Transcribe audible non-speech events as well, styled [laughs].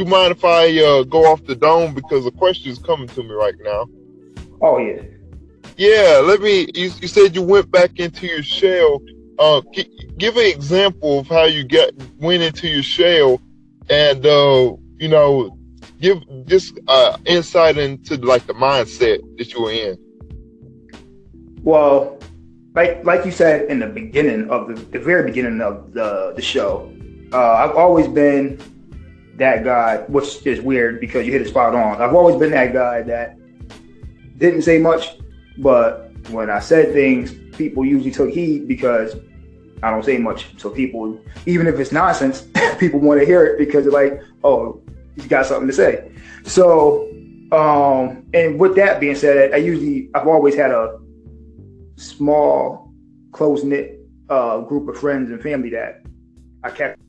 you mind if I uh, go off the dome because the question is coming to me right now? Oh yeah. Yeah, let me. You, you said you went back into your shell. Uh, give an example of how you get went into your shell, and uh, you know, give just uh, insight into like the mindset that you were in. Well, like like you said in the beginning of the, the very beginning of the the show, uh, I've always been that guy, which is weird because you hit it spot on. I've always been that guy that didn't say much, but when I said things, people usually took heed because I don't say much. So people, even if it's nonsense, [laughs] people want to hear it because they're like, oh, he's got something to say. So, um, and with that being said, I usually, I've always had a small, close knit uh, group of friends and family that I kept